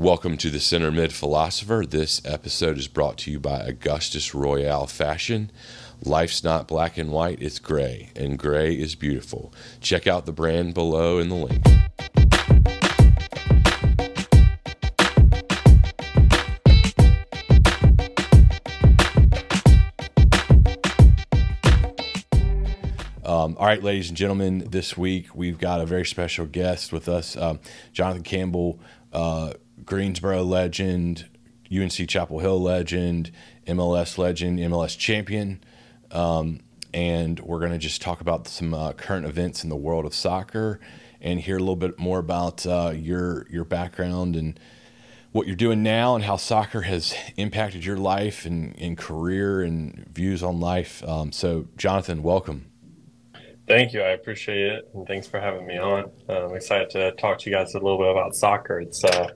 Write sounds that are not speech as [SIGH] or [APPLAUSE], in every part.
Welcome to the Center Mid Philosopher. This episode is brought to you by Augustus Royale Fashion. Life's not black and white, it's gray, and gray is beautiful. Check out the brand below in the link. Um, all right, ladies and gentlemen, this week we've got a very special guest with us, um, Jonathan Campbell, uh, Greensboro legend, UNC Chapel Hill legend, MLS legend, MLS champion. Um, and we're going to just talk about some uh, current events in the world of soccer and hear a little bit more about uh, your your background and what you're doing now and how soccer has impacted your life and, and career and views on life. Um, so, Jonathan, welcome. Thank you. I appreciate it. And thanks for having me on. I'm excited to talk to you guys a little bit about soccer. It's, uh,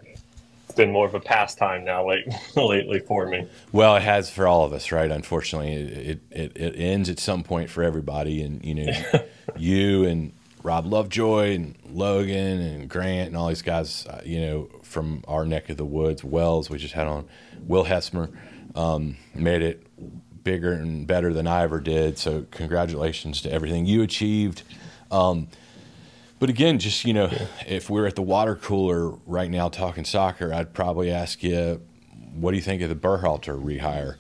been more of a pastime now like, [LAUGHS] lately for me. Well, it has for all of us, right? Unfortunately, it, it, it ends at some point for everybody. And, you know, [LAUGHS] you and Rob Lovejoy and Logan and Grant and all these guys, uh, you know, from our neck of the woods, Wells, we just had on Will Hesmer, um, made it bigger and better than I ever did. So congratulations to everything you achieved. Um, but again, just you know, yeah. if we're at the water cooler right now talking soccer, I'd probably ask you, what do you think of the Berhalter rehire?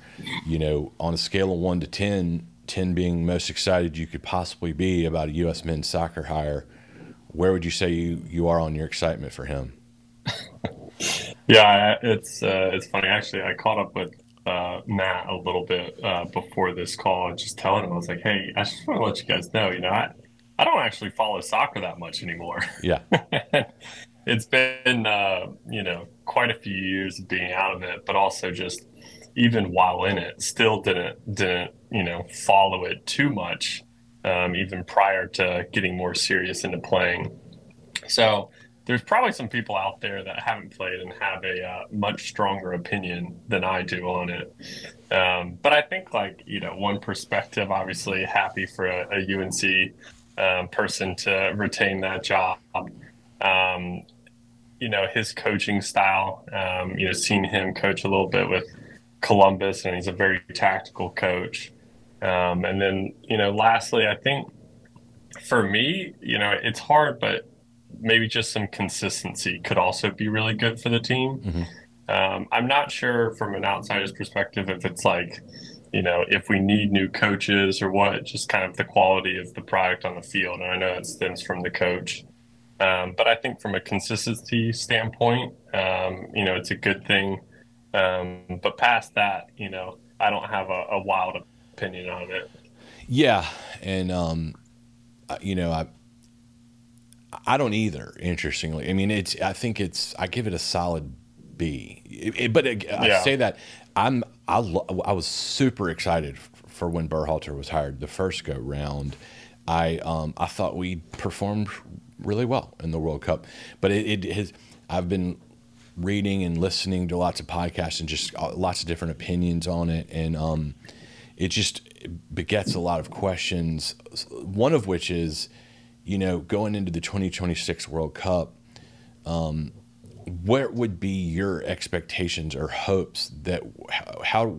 You know, on a scale of one to 10, 10 being most excited you could possibly be about a U.S. men's soccer hire, where would you say you, you are on your excitement for him? [LAUGHS] yeah, it's uh, it's funny. Actually, I caught up with uh, Matt a little bit uh, before this call just telling him, I was like, hey, I just want to let you guys know, you know, I, I don't actually follow soccer that much anymore. Yeah. [LAUGHS] it's been, uh, you know, quite a few years of being out of it, but also just even while in it, still didn't, didn't, you know, follow it too much, um, even prior to getting more serious into playing. So, there's probably some people out there that haven't played and have a uh, much stronger opinion than I do on it. Um, but I think, like, you know, one perspective, obviously happy for a, a UNC um, person to retain that job. Um, you know, his coaching style, um, you know, seeing him coach a little bit with Columbus, and he's a very tactical coach. Um, and then, you know, lastly, I think for me, you know, it's hard, but maybe just some consistency could also be really good for the team. Mm-hmm. Um, I'm not sure from an outsider's perspective if it's like, you know, if we need new coaches or what, just kind of the quality of the product on the field. And I know it stems from the coach. Um, but I think from a consistency standpoint, um, you know, it's a good thing. Um, but past that, you know, I don't have a, a wild opinion on it. Yeah. And, um, you know, I, I don't either. Interestingly, I mean, it's. I think it's. I give it a solid B. It, it, but it, I say that I'm. I, I was super excited for when Berhalter was hired the first go round. I um, I thought we performed really well in the World Cup, but it, it has. I've been reading and listening to lots of podcasts and just uh, lots of different opinions on it, and um, it just begets a lot of questions. One of which is you know, going into the 2026 World Cup, um, what would be your expectations or hopes that how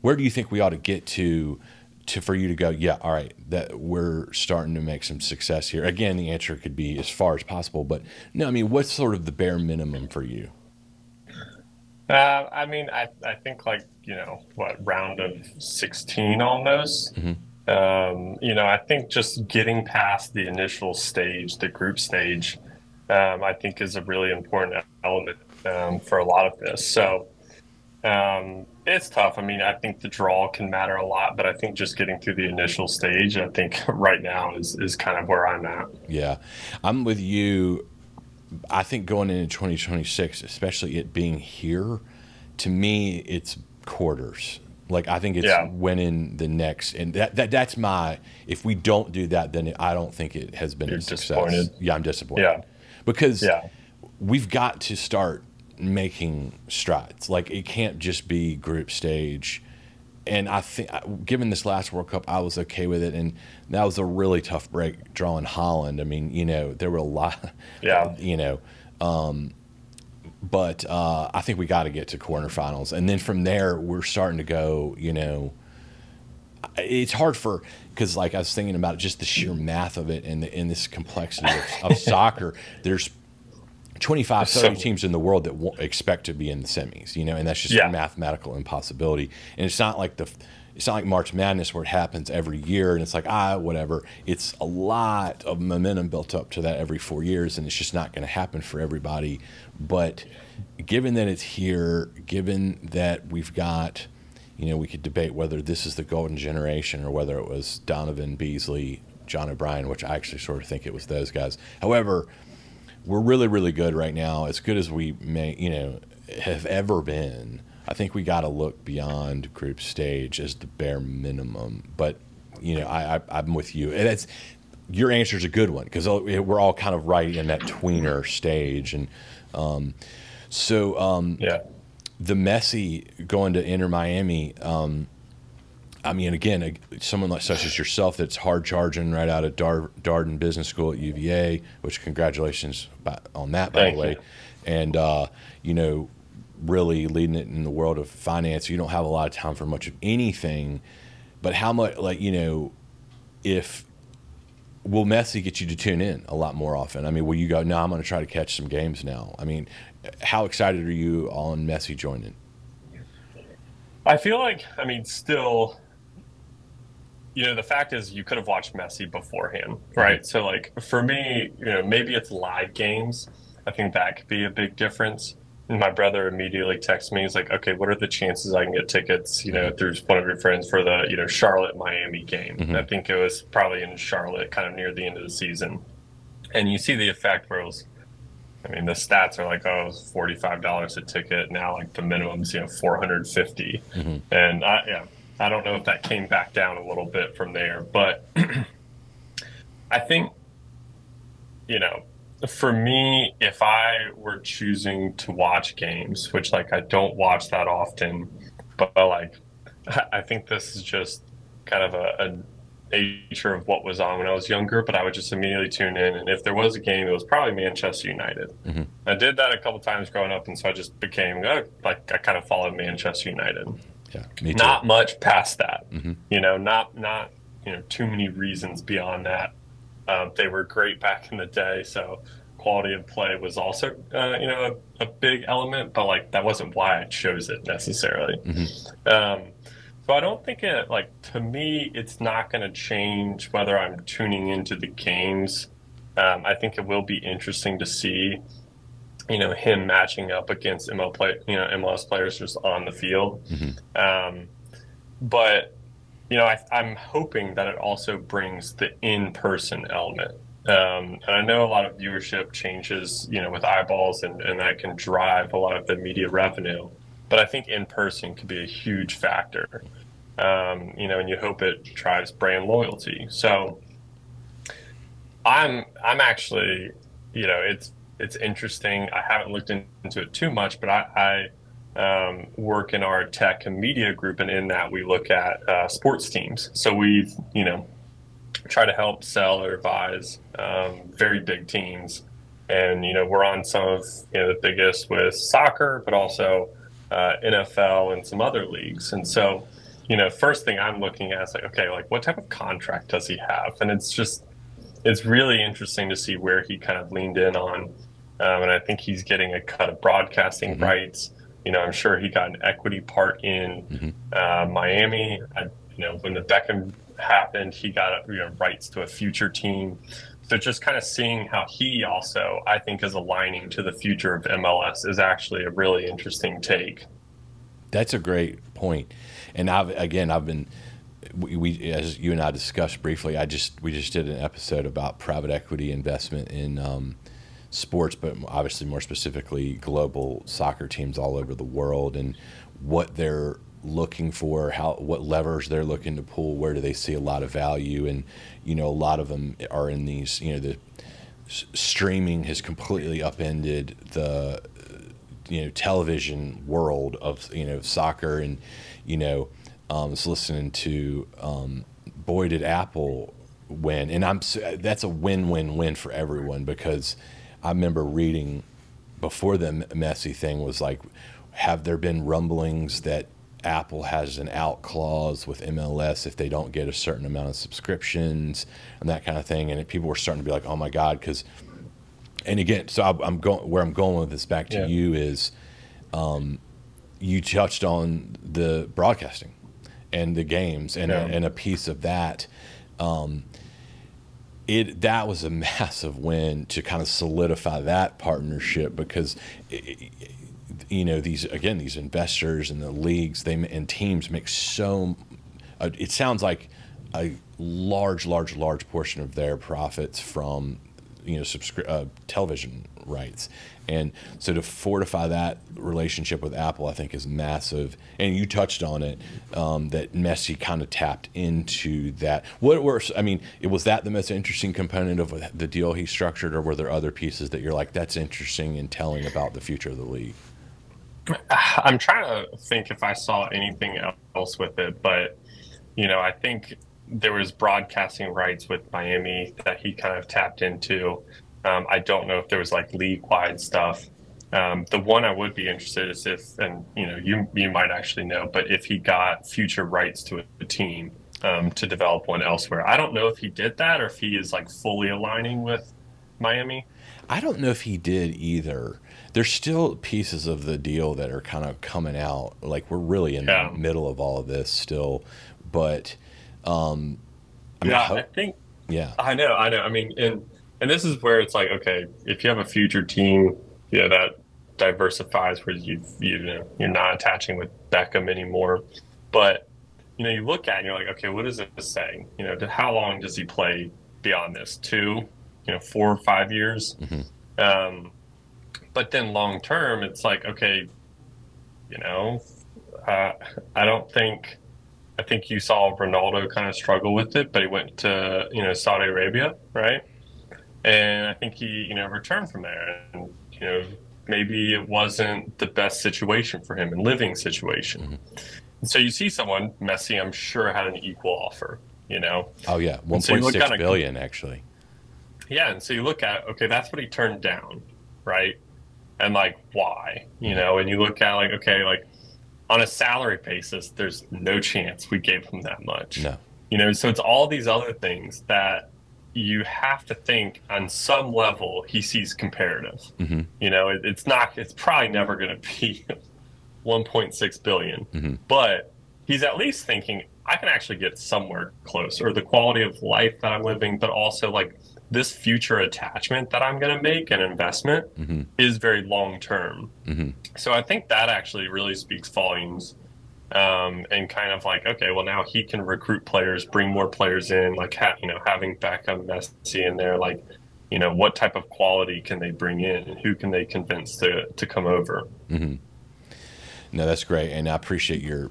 where do you think we ought to get to to for you to go yeah all right that we're starting to make some success here? Again the answer could be as far as possible but no i mean what's sort of the bare minimum for you? Uh, i mean I, I think like you know what round of 16 almost. Mm-hmm. Um, you know, I think just getting past the initial stage, the group stage, um, I think is a really important element um, for a lot of this. So um, it's tough. I mean, I think the draw can matter a lot, but I think just getting through the initial stage, I think [LAUGHS] right now is is kind of where I'm at. Yeah, I'm with you. I think going into 2026, especially it being here, to me, it's quarters. Like I think it's yeah. winning the next, and that, that that's my. If we don't do that, then I don't think it has been You're a success. Yeah, I'm disappointed. Yeah, because yeah. we've got to start making strides. Like it can't just be group stage. And I think, given this last World Cup, I was okay with it. And that was a really tough break drawing Holland. I mean, you know, there were a lot. Yeah. [LAUGHS] You know, um, but uh, I think we got to get to quarterfinals, and then from there we're starting to go. You know, it's hard for because like I was thinking about just the sheer math of it and the, in this complexity of, of [LAUGHS] soccer. There's 25, 30 so, teams in the world that won't expect to be in the semis, you know, and that's just yeah. a mathematical impossibility. And it's not like the it's not like March Madness where it happens every year and it's like ah whatever. It's a lot of momentum built up to that every four years, and it's just not going to happen for everybody. But given that it's here, given that we've got, you know, we could debate whether this is the golden generation or whether it was Donovan Beasley, John O'Brien, which I actually sort of think it was those guys. However, we're really really good right now, as good as we may you know have ever been I think we got to look beyond group stage as the bare minimum. But you know, I, I am with you. And that's your answer is a good one because we're all kind of right in that tweener stage, and um, so um, yeah, the Messi going to Inter Miami. Um, I mean, again, someone like such as yourself that's hard charging right out of Dar- Darden Business School at UVA, which congratulations on that, by Thank the way. You. And uh, you know, really leading it in the world of finance, you don't have a lot of time for much of anything. But how much, like, you know, if will Messi get you to tune in a lot more often? I mean, will you go, no, I'm going to try to catch some games now? I mean, how excited are you on Messi joining? I feel like, I mean, still, you know, the fact is you could have watched Messi beforehand, right? So, like, for me, you know, maybe it's live games. I think that could be a big difference. And my brother immediately texts me. He's like, "Okay, what are the chances I can get tickets? You know, through one of your friends for the you know Charlotte Miami game. Mm-hmm. I think it was probably in Charlotte, kind of near the end of the season. And you see the effect where it was. I mean, the stats are like, oh, it was forty five dollars a ticket. Now, like the minimum's you know four hundred fifty. Mm-hmm. And I, yeah, I don't know if that came back down a little bit from there, but [CLEARS THROAT] I think you know for me, if I were choosing to watch games, which like I don't watch that often, but like [LAUGHS] I think this is just kind of a, a nature of what was on when I was younger, but I would just immediately tune in. And if there was a game, it was probably Manchester United. Mm-hmm. I did that a couple times growing up, and so I just became uh, like I kind of followed Manchester United. Yeah, me too. Not much past that, mm-hmm. you know, not not you know too many reasons beyond that. Uh, they were great back in the day, so quality of play was also uh, you know a, a, big element, but like that wasn't why I chose it necessarily. Mm-hmm. Um, so I don't think it like to me it's not going to change whether I'm tuning into the games. Um, I think it will be interesting to see, you know, him matching up against ML play, you know, MLS players just on the field. Mm-hmm. Um, but you know, I, I'm hoping that it also brings the in-person element. Um, and I know a lot of viewership changes, you know, with eyeballs, and, and that can drive a lot of the media revenue. But I think in person could be a huge factor. Um, you know, and you hope it drives brand loyalty. So I'm I'm actually, you know, it's it's interesting. I haven't looked into it too much, but I, I um, work in our tech and media group, and in that we look at uh, sports teams. So we've, you know, try to help sell or advise um, very big teams. And, you know, we're on some of you know, the biggest with soccer, but also uh, NFL and some other leagues. And so, you know, first thing I'm looking at is like, okay, like what type of contract does he have? And it's just, it's really interesting to see where he kind of leaned in on. Um, and I think he's getting a cut of broadcasting mm-hmm. rights. You know, I'm sure he got an equity part in mm-hmm. uh, Miami. I, you know, when the Beckham happened, he got you know, rights to a future team. So just kind of seeing how he also, I think, is aligning to the future of MLS is actually a really interesting take. That's a great point, and I've again I've been we, we, as you and I discussed briefly. I just we just did an episode about private equity investment in um, sports, but obviously more specifically global soccer teams all over the world and what they're looking for how what levers they're looking to pull where do they see a lot of value? And you know a lot of them are in these you know the streaming has completely upended the you know television world of you know soccer and you know um, was listening to um, boy did Apple win. And I'm that's a win win win for everyone because I remember reading before the Messi thing was like, have there been rumblings that Apple has an out clause with MLS if they don't get a certain amount of subscriptions and that kind of thing. And people were starting to be like, "Oh my god!" Because, and again, so I, am going where I'm going with this back to yeah. you is, um, you touched on the broadcasting and the games and yeah. a, and a piece of that. Um, it that was a [LAUGHS] massive win to kind of solidify that partnership because it, you know these again these investors and the leagues they and teams make so uh, it sounds like a large large large portion of their profits from you know subscri- uh, television rights and so to fortify that relationship with Apple, I think is massive. And you touched on it um, that Messi kind of tapped into that. What were I mean? It was that the most interesting component of the deal he structured, or were there other pieces that you're like that's interesting and telling about the future of the league? [SIGHS] I'm trying to think if I saw anything else with it, but you know, I think there was broadcasting rights with Miami that he kind of tapped into. Um, I don't know if there was like league wide stuff. Um, the one I would be interested is if, and you know, you you might actually know, but if he got future rights to a team um, to develop one elsewhere. I don't know if he did that or if he is like fully aligning with Miami. I don't know if he did either. There's still pieces of the deal that are kind of coming out. Like we're really in yeah. the middle of all of this still, but um, I mean, yeah, I, hope, I think. Yeah, I know, I know. I mean, and and this is where it's like, okay, if you have a future team, you know, that diversifies where you you know you're not attaching with Beckham anymore, but you know you look at it and you're like, okay, what is this saying? You know, how long does he play beyond this? Two, you know, four or five years. Mm-hmm. Um, but then long term, it's like, okay, you know, uh, I don't think. I think you saw Ronaldo kind of struggle with it, but he went to you know Saudi Arabia, right? and I think he you know returned from there, and you know maybe it wasn't the best situation for him and living situation. Mm-hmm. so you see someone Messi, I'm sure had an equal offer. You know. Oh yeah, one point so six billion actually. Yeah, and so you look at okay, that's what he turned down, right? And like why, you know? And you look at like okay, like on a salary basis, there's no chance we gave him that much. No. You know, so it's all these other things that you have to think on some level he sees comparative. Mm-hmm. You know, it, it's not. It's probably never going [LAUGHS] to be 1.6 billion, mm-hmm. but he's at least thinking I can actually get somewhere close, or the quality of life that I'm living, but also like this future attachment that I'm going to make an investment mm-hmm. is very long term. Mm-hmm. So I think that actually really speaks volumes um, and kind of like, okay, well now he can recruit players, bring more players in, like ha- you know having Beckham, Messi in there, like you know what type of quality can they bring in, and who can they convince to to come over. Mm-hmm. No, that's great, and I appreciate your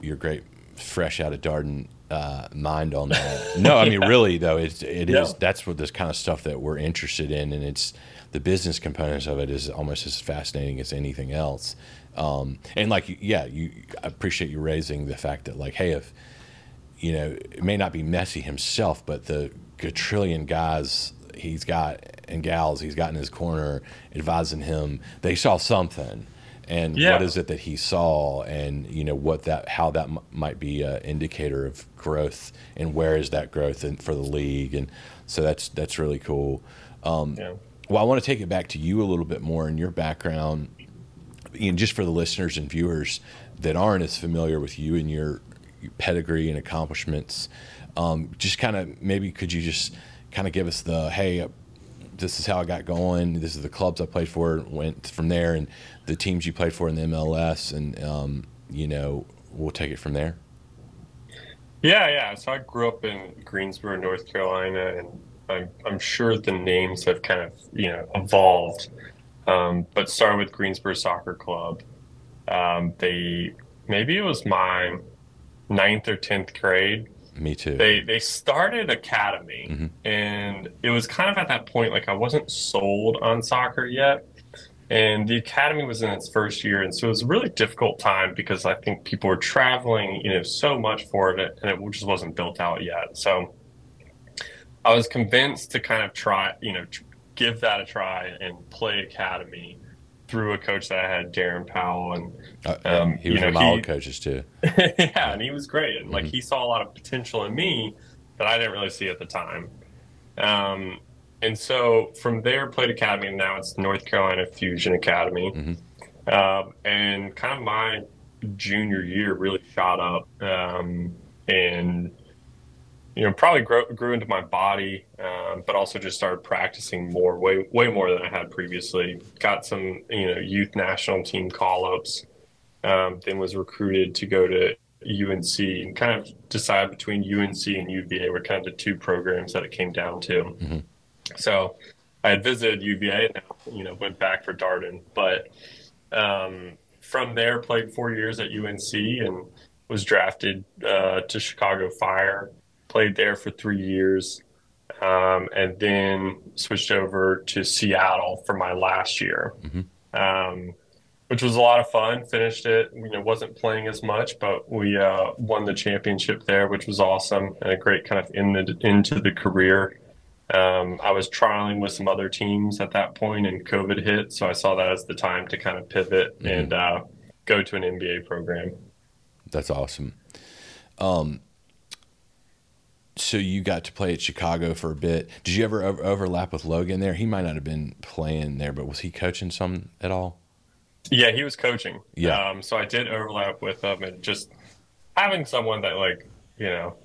your great fresh out of Darden uh, mind on that. [LAUGHS] No, I mean yeah. really though, it's it is, that's what this kind of stuff that we're interested in, and it's the business components of it is almost as fascinating as anything else. Um, and like, yeah, you I appreciate you raising the fact that like, hey, if you know, it may not be Messi himself, but the quadrillion guys he's got and gals he's got in his corner advising him, they saw something. And yeah. what is it that he saw, and you know what that how that m- might be an indicator of growth, and where is that growth in, for the league, and so that's that's really cool. Um, yeah. Well, I want to take it back to you a little bit more in your background you know, just for the listeners and viewers that aren't as familiar with you and your, your pedigree and accomplishments, um, just kind of maybe could you just kind of give us the hey, this is how I got going. This is the clubs I played for. Went from there, and the teams you played for in the MLS, and um, you know we'll take it from there. Yeah, yeah. So I grew up in Greensboro, North Carolina, and I'm, I'm sure the names have kind of you know evolved um, but started with Greensboro Soccer Club. Um, they maybe it was my ninth or tenth grade. Me too. They they started academy, mm-hmm. and it was kind of at that point like I wasn't sold on soccer yet, and the academy was in its first year, and so it was a really difficult time because I think people were traveling, you know, so much for it, and it just wasn't built out yet. So I was convinced to kind of try, you know, give that a try and play academy through a coach that I had, Darren Powell, and uh, um, he was one of my coaches too. yeah, [LAUGHS] yeah, and he was great, and like mm-hmm. he saw a lot of potential in me that I didn't really see at the time. Um, and so from there, played academy, and now it's North Carolina Fusion Academy. Mm-hmm. Um, and kind of my junior year really shot up, um, and you know probably grew, grew into my body, um, but also just started practicing more, way way more than I had previously. Got some you know youth national team call ups. Um, then was recruited to go to UNC and kind of decided between UNC and UVA were kind of the two programs that it came down to. Mm-hmm. So I had visited UVA and now, you know, went back for Darden. But um, from there, played four years at UNC and was drafted uh, to Chicago Fire. Played there for three years, um, and then switched over to Seattle for my last year, mm-hmm. um, which was a lot of fun. Finished it, you know, wasn't playing as much, but we uh, won the championship there, which was awesome and a great kind of in the, into the career. Um, I was trialing with some other teams at that point, and COVID hit, so I saw that as the time to kind of pivot mm-hmm. and uh, go to an MBA program. That's awesome. Um, so you got to play at Chicago for a bit. Did you ever overlap with Logan there? He might not have been playing there, but was he coaching some at all? Yeah, he was coaching. Yeah. Um, so I did overlap with him, and just having someone that like you know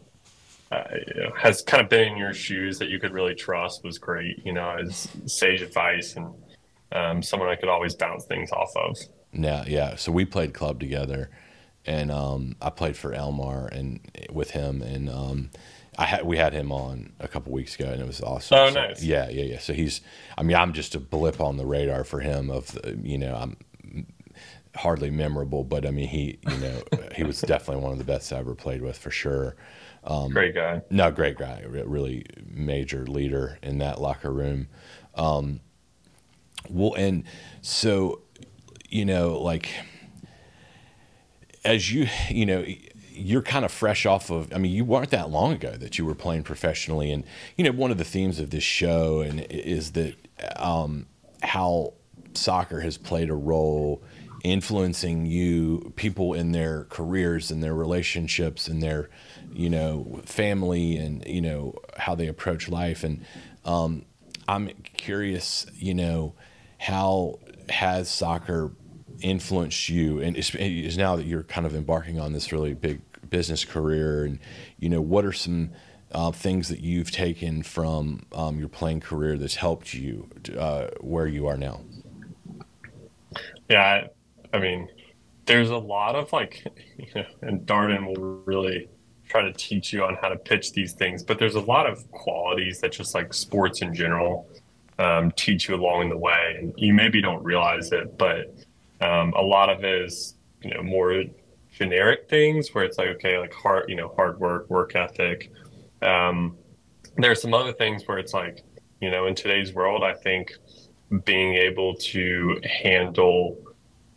uh, you know, has kind of been in your shoes that you could really trust was great. You know, as sage advice and um, someone I could always bounce things off of. Yeah, yeah. So we played club together, and um, I played for Elmar and with him, and um, I had we had him on a couple weeks ago, and it was awesome. Oh, so, nice. Yeah, yeah, yeah. So he's, I mean, I'm just a blip on the radar for him. Of you know, I'm hardly memorable, but I mean, he, you know, he was definitely one of the best I ever played with for sure. Um, great guy. No, great guy. Really major leader in that locker room. Um, well, and so, you know, like as you, you know, you're kind of fresh off of. I mean, you weren't that long ago that you were playing professionally, and you know, one of the themes of this show and is that um, how soccer has played a role influencing you people in their careers and their relationships and their you know family and you know how they approach life and um, i'm curious you know how has soccer influenced you and is now that you're kind of embarking on this really big business career and you know what are some uh, things that you've taken from um, your playing career that's helped you uh, where you are now? Yeah I mean, there's a lot of like, [LAUGHS] you know, and Darden will really try to teach you on how to pitch these things, but there's a lot of qualities that just like sports in general um, teach you along the way, and you maybe don't realize it, but um, a lot of it is you know more generic things where it's like okay, like hard you know hard work, work ethic. Um, there's some other things where it's like you know in today's world, I think being able to handle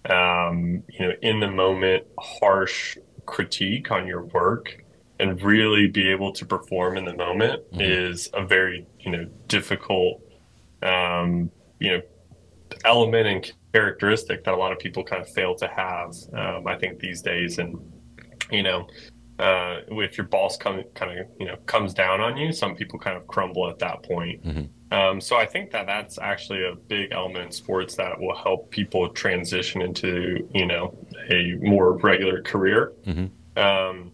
um, you know, in the moment, harsh critique on your work and really be able to perform in the moment mm-hmm. is a very, you know, difficult, um, you know, element and characteristic that a lot of people kind of fail to have, um, I think, these days. And, you know, uh, if your boss come, kind of, you know, comes down on you, some people kind of crumble at that point. Mm-hmm. Um, so I think that that's actually a big element in sports that will help people transition into you know a more regular career. Mm-hmm. Um,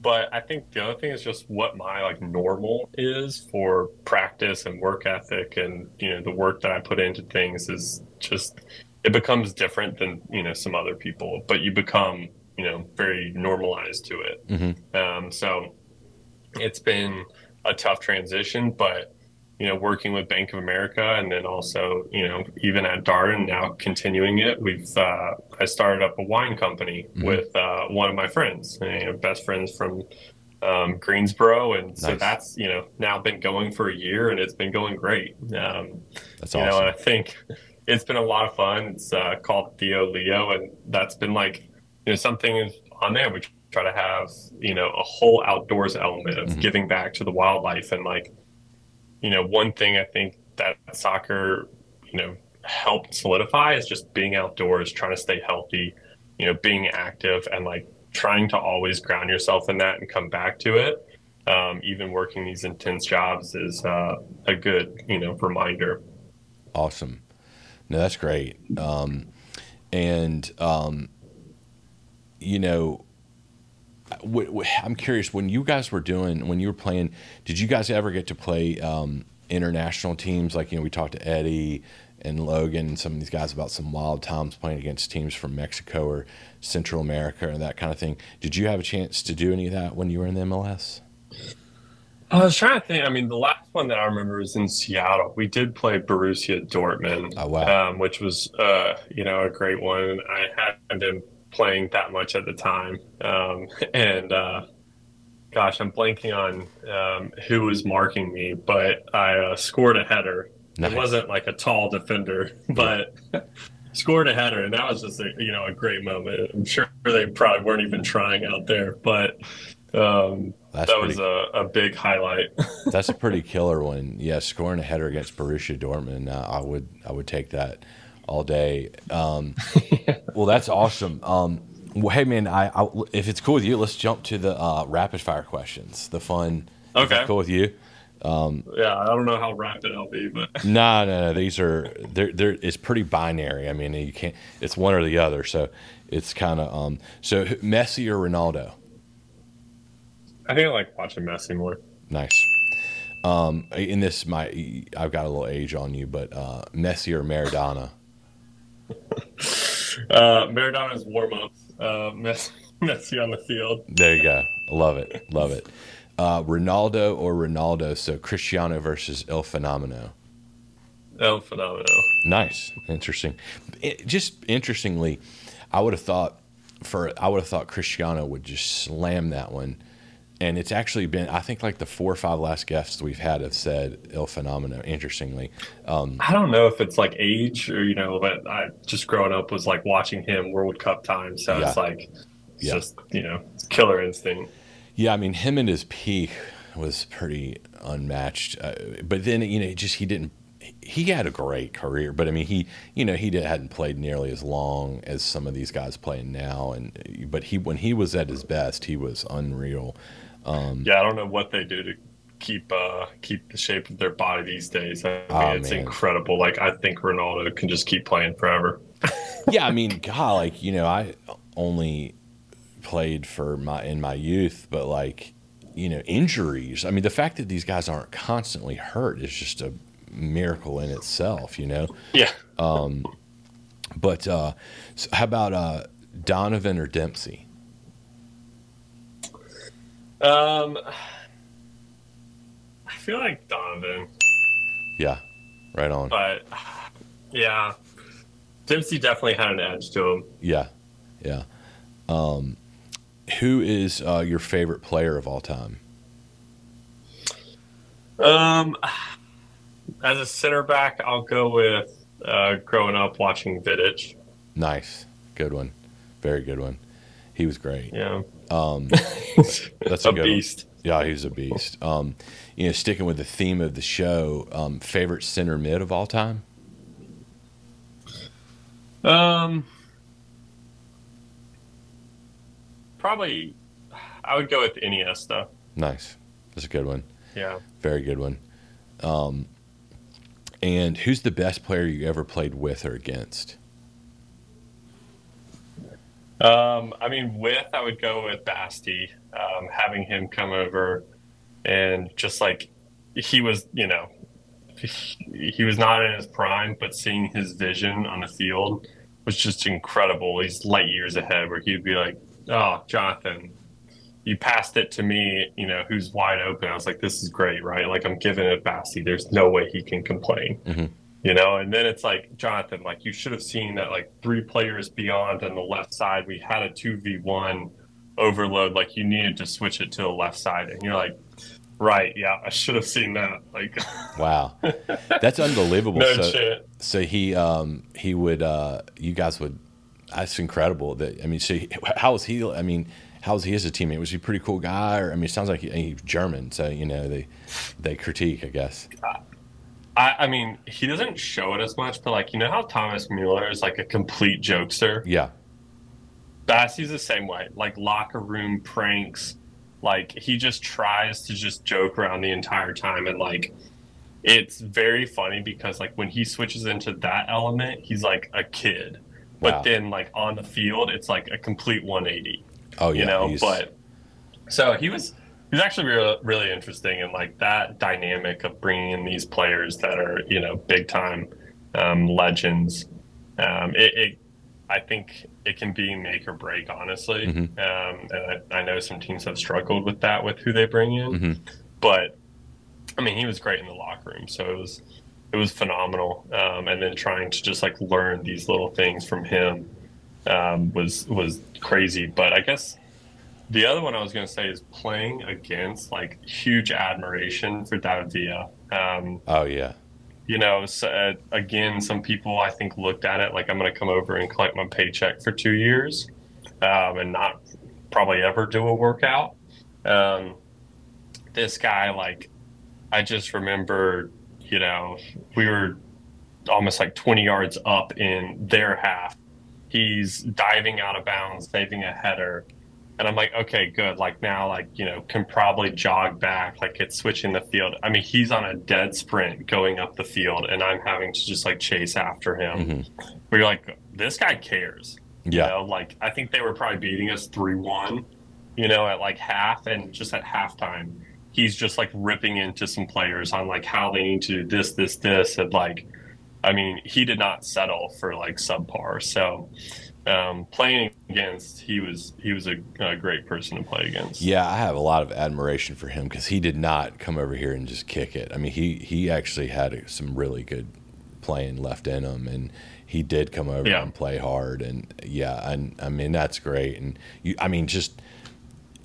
but I think the other thing is just what my like normal is for practice and work ethic, and you know the work that I put into things is just it becomes different than you know some other people, but you become you know very normalized to it. Mm-hmm. Um, so it's been a tough transition, but you know, working with Bank of America and then also, you know, even at Darden now continuing it, we've, uh, I started up a wine company mm-hmm. with, uh, one of my friends, you know, best friends from, um, Greensboro. And so that's, you know, now been going for a year and it's been going great. Um, that's awesome. You know, and I think it's been a lot of fun. It's, uh, called Theo Leo and that's been like, you know, something on there. We try to have, you know, a whole outdoors element of mm-hmm. giving back to the wildlife and like, you know, one thing I think that soccer, you know, helped solidify is just being outdoors, trying to stay healthy, you know, being active and like trying to always ground yourself in that and come back to it. Um, even working these intense jobs is uh, a good, you know, reminder. Awesome. No, that's great. Um, and, um, you know, w- w- I'm curious when you guys were doing, when you were playing, did you guys ever get to play um, international teams? Like, you know, we talked to Eddie and Logan and some of these guys about some wild times playing against teams from Mexico or Central America and that kind of thing. Did you have a chance to do any of that when you were in the MLS? I was trying to think. I mean, the last one that I remember was in Seattle. We did play Borussia Dortmund, oh, wow. um, which was, uh, you know, a great one. I hadn't been playing that much at the time, um, [LAUGHS] and uh, gosh, I'm blanking on um, who was marking me, but I uh, scored a header. Nice. It wasn't like a tall defender, [LAUGHS] but scored a header, and that was just a you know a great moment. I'm sure they probably weren't even trying out there, but um, that pretty, was a, a big highlight. [LAUGHS] that's a pretty killer one. Yeah, scoring a header against Borussia Dortmund, uh, I would I would take that all day. Um, [LAUGHS] well, that's awesome. Um, well, hey man, I, I, if it's cool with you, let's jump to the uh, rapid fire questions. The fun. Okay. Cool with you? Um, yeah, I don't know how rapid I'll be, but [LAUGHS] no, no, no. These are they're, they're it's pretty binary. I mean, you can't. It's one or the other. So it's kind of um. So Messi or Ronaldo? I think I like watching Messi more. Nice. Um, in this, my I've got a little age on you, but uh, Messi or Maradona? [LAUGHS] uh, Maradona's warm ups. Uh, Messi, [LAUGHS] Messi on the field. There you go. Love it. Love it. Uh, Ronaldo or Ronaldo? So Cristiano versus El Fenomeno. El Fenomeno. Nice. Interesting. It, just interestingly, I would have thought for I would have thought Cristiano would just slam that one and it's actually been I think like the four or five last guests we've had have said Il Fenomeno. Interestingly, um, I don't know if it's like age or you know, but I just growing up was like watching him World Cup time, so yeah. it's like it's yeah. just you know killer instinct. Yeah, I mean him and his peak was pretty unmatched, uh, but then you know just he didn't. He had a great career, but I mean, he, you know, he did, hadn't played nearly as long as some of these guys playing now. And but he, when he was at his best, he was unreal. Um, yeah, I don't know what they do to keep uh, keep the shape of their body these days. I mean, oh, it's man. incredible. Like I think Ronaldo can just keep playing forever. [LAUGHS] yeah, I mean, God, like you know, I only played for my in my youth, but like you know, injuries. I mean, the fact that these guys aren't constantly hurt is just a miracle in itself. You know. Yeah. Um, but uh, so how about uh, Donovan or Dempsey? Um, I feel like Donovan. Yeah, right on. But yeah, Dempsey definitely had an edge to him. Yeah, yeah. Um, who is uh, your favorite player of all time? Um, as a center back, I'll go with uh, growing up watching Vidic. Nice, good one, very good one. He was great. Yeah. Um, [LAUGHS] that's a, a beast. One. Yeah, he's a beast. Um, you know, sticking with the theme of the show, um, favorite center mid of all time. Um, probably, I would go with Iniesta. Nice, that's a good one. Yeah, very good one. Um, and who's the best player you ever played with or against? Um, I mean, with I would go with Basti, um, having him come over and just like he was, you know, he, he was not in his prime, but seeing his vision on the field was just incredible. He's light years ahead, where he'd be like, "Oh, Jonathan, you passed it to me, you know, who's wide open." I was like, "This is great, right? Like I'm giving it Basti. There's no way he can complain." Mm-hmm you know? And then it's like jonathan like you should have seen that like three players beyond on the left side we had a 2v1 overload like you needed to switch it to the left side. And you're like right yeah i should have seen that like. [LAUGHS] Wow. That's unbelievable. [LAUGHS] No so, shit. so he um he would uh you guys would that's incredible that i mean so he, how was he i mean how was he as a teammate? Was he a pretty cool guy? Or i mean it sounds like he, he's german so you know they they critique i guess I, I mean, he doesn't show it as much, but like you know how Thomas Mueller is like a complete jokester. Yeah. Basti's the same way. Like locker room pranks. Like he just tries to just joke around the entire time and like it's very funny because like when he switches into that element, he's like a kid. But wow. then like on the field, it's like a complete 180. Oh yeah, you know. He's... But so he was he's actually really really interesting and like that dynamic of bringing in these players that are you know big time um, legends. Um, it, it, I think it can be make or break, honestly. Mm-hmm. Um, and I, I, know some teams have struggled with that with who they bring in, mm-hmm. but I mean, he was great in the locker room, so it was it was phenomenal. Um, and then trying to just like learn these little things from him um, was was crazy. But I guess the other one I was going to say is playing against like huge admiration for David Villa. Um, oh yeah. You know, so, uh, again, some people I think looked at it like I'm going to come over and collect my paycheck for two years um, and not probably ever do a workout. Um, this guy, like, I just remember, you know, we were almost like 20 yards up in their half. He's diving out of bounds, saving a header. And I'm like, okay, good. Like now, like, you know, can probably jog back, like it's switching the field. I mean, he's on a dead sprint going up the field, and I'm having to just like chase after him. Mm-hmm. Where you're like, this guy cares. Yeah. You know, like I think they were probably beating us 3 1, you know, at like half and just at halftime he's just like ripping into some players on like how they need to do this, this, this, and like, I mean, he did not settle for like subpar. So um, playing against, he was he was a, a, great person to play against. Yeah, I have a lot of admiration for him because he did not come over here and just kick it. I mean, he he actually had some really good playing left in him, and he did come over yeah. and play hard. And yeah, and I mean that's great. And you, I mean, just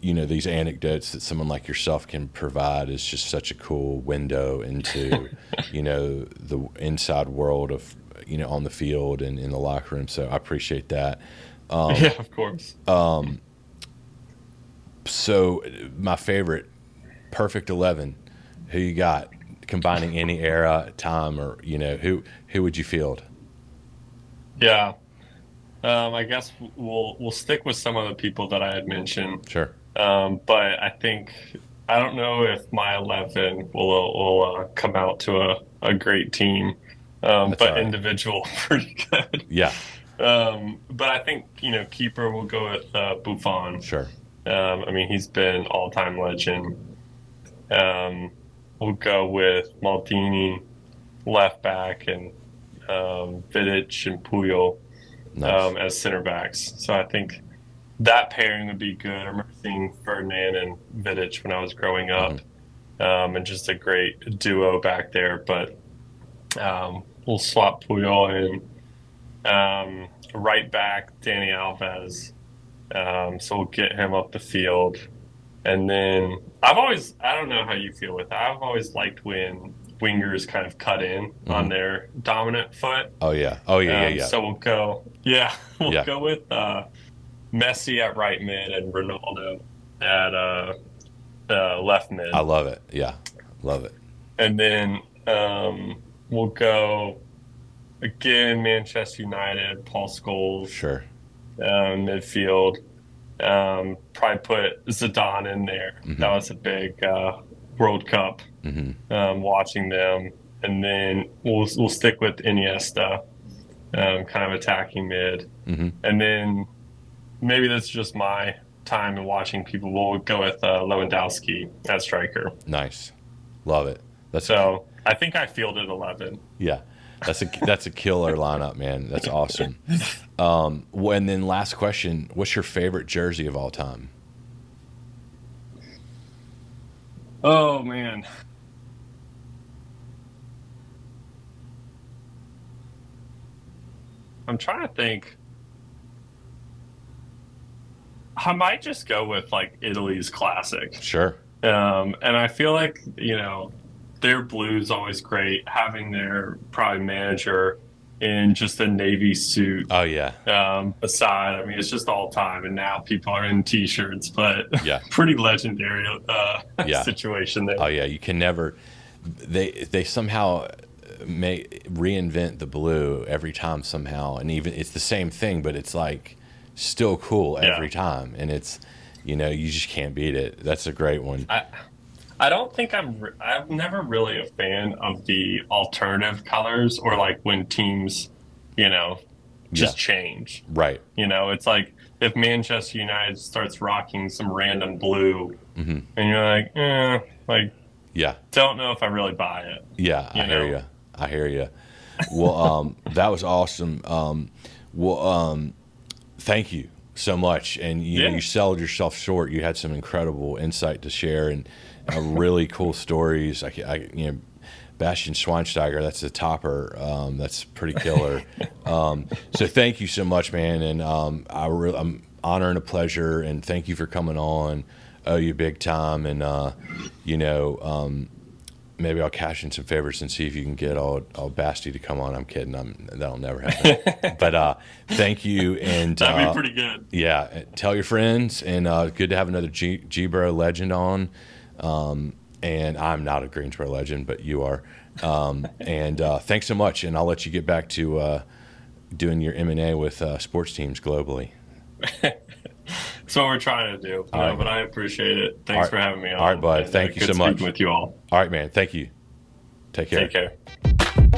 you know these anecdotes that someone like yourself can provide is just such a cool window into [LAUGHS] you know the inside world of you know on the field and in the locker room so i appreciate that. Um, [LAUGHS] yeah of course. Um, so my favorite perfect 11 who you got? Combining any era time or you know who who would you field? Yeah. Um, I guess we'll we'll stick with some of the people that I had mentioned. Sure. Um, but I think I don't know if my eleven will will uh, come out to a, a great team, um, but right. individual [LAUGHS] pretty good. Yeah. Um, but I think you know keeper will go with uh, Buffon. Sure. Um, I mean he's been all time legend. Um, we'll go with Maldini, left back, and um, Vidic and Puyol nice. um, as center backs. So I think that pairing would be good. I remember seeing Ferdinand and Vidic when I was growing up, mm-hmm. um, and just a great duo back there. But um, we'll swap Puyol in. Um, right back, Dani Alves. Um, so we'll get him up the field. And then I've always, I don't know how you feel with that. I've always liked when wingers kind of cut in mm-hmm. on their dominant foot. Oh, yeah. Oh, yeah, um, yeah, yeah. So we'll go, yeah, [LAUGHS] we'll yeah. go with uh, Messi at right mid and Ronaldo at uh, uh, left mid. I love it. Yeah, love it. And then um, we'll go again. Manchester United. Paul Scholes. Sure. Um, midfield. Um, probably put Zidane in there. Mm-hmm. That was a big uh, World Cup. Mm-hmm. Um, watching them, and then we'll we'll stick with Iniesta, um, kind of attacking mid, mm-hmm. and then maybe that's just my time and watching people. We'll go with uh, Lewandowski as striker. Nice, love it. That's so. I think I fielded eleven. Yeah, that's a that's a killer lineup, man. That's awesome. Um, and then last question: What's your favorite jersey of all time? Oh man. I'm trying to think. I might just go with like Italy's classic. Sure. Um, and I feel like you know their blue is always great. Having their probably manager in just a navy suit. Oh yeah. Um, aside, I mean, it's just all time, and now people are in t-shirts, but yeah, [LAUGHS] pretty legendary uh, [LAUGHS] yeah. situation there. Oh yeah, you can never. They they somehow may reinvent the blue every time somehow, and even it's the same thing, but it's like still cool every yeah. time, and it's you know you just can't beat it. That's a great one. I, I don't think I'm. Re- I'm never really a fan of the alternative colors or like when teams, you know, just yeah. change. Right. You know, it's like if Manchester United starts rocking some random blue, mm-hmm. and you're like, eh, like, yeah, don't know if I really buy it. Yeah, I know? hear you. I hear you. Well, um, [LAUGHS] that was awesome. Um, well, um, thank you so much. And you, yeah. know, you sold yourself short. You had some incredible insight to share and uh, really cool stories. I, I, you know, Bastian Schweinsteiger, that's a topper. Um, that's pretty killer. [LAUGHS] um, so thank you so much, man. And um, I re- I'm honor and a pleasure. And thank you for coming on. Owe you big time. And uh, you know, um, maybe I'll cash in some favors and see if you can get all, all Basti to come on. I'm kidding. I'm, that'll never happen. [LAUGHS] but uh, thank you. And that'd be uh, pretty good. Yeah. Tell your friends. And uh, good to have another G, G-Bro legend on. Um, and I'm not a Greensboro legend, but you are. Um, and uh, thanks so much. And I'll let you get back to uh, doing your M&A with uh, sports teams globally. [LAUGHS] That's what we're trying to do. Know, but I appreciate it. Thanks right. for having me on. All right, bud. And, uh, Thank you so much. with you all. All right, man. Thank you. Take care. Take care.